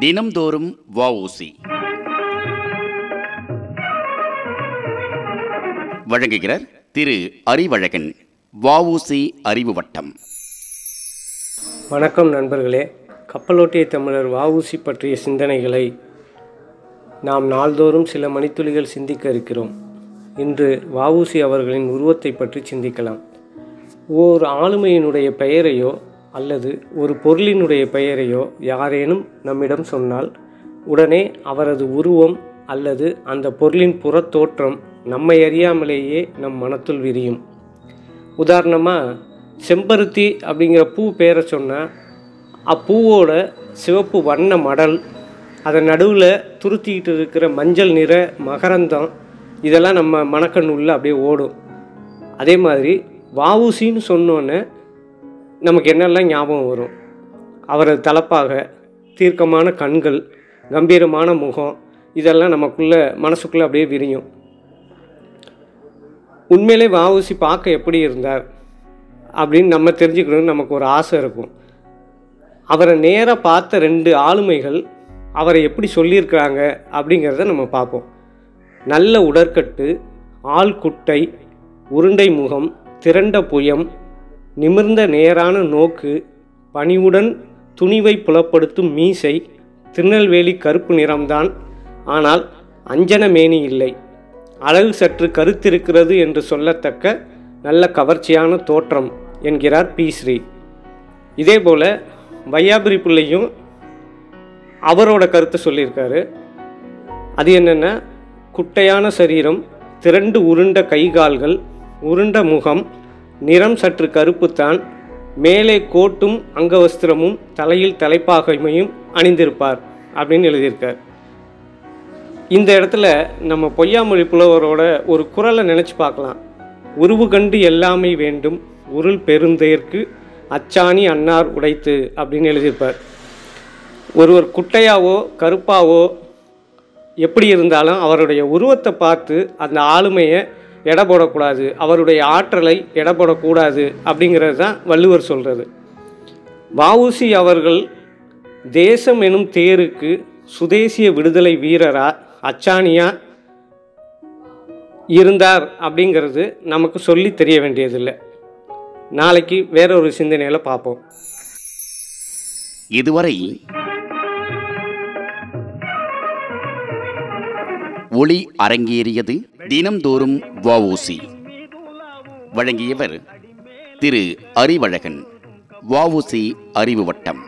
தினம்தோறும் வஉசி. வழங்குகிறார் திரு அறிவழகன் வஉசி அறிவு வட்டம். வணக்கம் நண்பர்களே. கப்பலோட்டிய தமிழர் வஉசி பற்றிய சிந்தனைகளை நாம் நாள்தோறும் சில மணித்துளிகள் சிந்திக்க இருக்கிறோம். இன்று வஉசி அவர்களின் உருவத்தை பற்றி சிந்திக்கலாம். ஓர் ஆளுமையினுடைய பெயரையோ அல்லது ஒரு பொருளினுடைய பெயரையோ யாரேனும் நம்மிடம் சொன்னால் உடனே அவரது உருவம் அல்லது அந்த பொருளின் புறத்தோற்றம் நம்மை அறியாமலேயே நம் மனத்துள் விரியும். உதாரணமாக செம்பருத்தி அப்படிங்கிற பூ பேரை சொன்னால் அப்பூவோட சிவப்பு வண்ண மடல் அதன் நடுவில் துருத்திக்கிட்டு இருக்கிற மஞ்சள் நிற மகரந்தம் இதெல்லாம் நம்ம மணக்கண் உள்ள அப்படியே ஓடும். அதே மாதிரி வாவூசின்னு சொன்னோன்னே நமக்கு என்னெல்லாம் ஞாபகம் வரும்? அவரது தலப்பாக தீர்க்கமான கண்கள் கம்பீரமான முகம் இதெல்லாம் நமக்குள்ள மனசுக்குள்ளே அப்படியே விரியும். உண்மையிலே வாவூசி பார்க்க எப்படி இருந்தார்? அப்படின்னு நம்ம தெரிஞ்சுக்கணும்னு நமக்கு ஒரு ஆசை இருக்கும். அவரை நேராக பார்த்த ரெண்டு ஆளுமைகள் அவரை எப்படி சொல்லியிருக்கிறாங்க அப்படிங்கிறத நம்ம பார்ப்போம். நல்ல உடற்கட்டு ஆள் குட்டை உருண்டை முகம் திரண்ட புயம் நிமிர்ந்த நேரான நோக்கு பணிவுடன் துணிவை புலப்படுத்தும் மீசை திருநெல்வேலி கருப்பு நிறம்தான். ஆனால் அஞ்சன மேனி இல்லை. அழகு சற்று கருத்திருக்கிறது என்று சொல்லத்தக்க நல்ல கவர்ச்சியான தோற்றம் என்கிறார் பி. ஸ்ரீ. இதே போல் வையாபுரி பிள்ளையும் அவரோட கருத்தை சொல்லியிருக்காரு. அது என்னென்னா குட்டையான சரீரம் திரண்டு உருண்ட கைகால்கள் உருண்ட முகம் நிறம் சற்று கருப்புத்தான். மேலே கோட்டும் அங்கவஸ்திரமும் தலையில் தலைப்பாகைமையும் அணிந்திருப்பார் அப்படின்னு எழுதியிருக்கார். இந்த இடத்துல நம்ம பொய்யாமொழி புலவரோட ஒரு குரலை நினச்சி பார்க்கலாம். உருவு கண்டு எல்லாமே வேண்டும் உருள் பெருந்தேற்கு அச்சாணி அன்னார் உடைத்து அப்படின்னு எழுதியிருப்பார். ஒருவர் குட்டையாவோ கருப்பாவோ எப்படி இருந்தாலும் அவருடைய உருவத்தை பார்த்து அந்த ஆளுமையை எடை போடக்கூடாது அவருடைய ஆற்றலை எடை போடக்கூடாது அப்படிங்கிறது தான் வள்ளுவர் சொல்கிறது வஉசி அவர்கள் தேசம் எனும் தேருக்கு சுதேசிய விடுதலை வீரரா அச்சாணியா இருந்தார் அப்படிங்கிறது நமக்கு சொல்லி தெரிய வேண்டியதில்லை. நாளைக்கு வேறொரு சிந்தனையில் பார்ப்போம். இதுவரை ஒளி அரங்கேறியது தினம்தோறும் வஉசி. வழங்கியவர் திரு அறிவழகன். வஉசி அறிவு வட்டம்.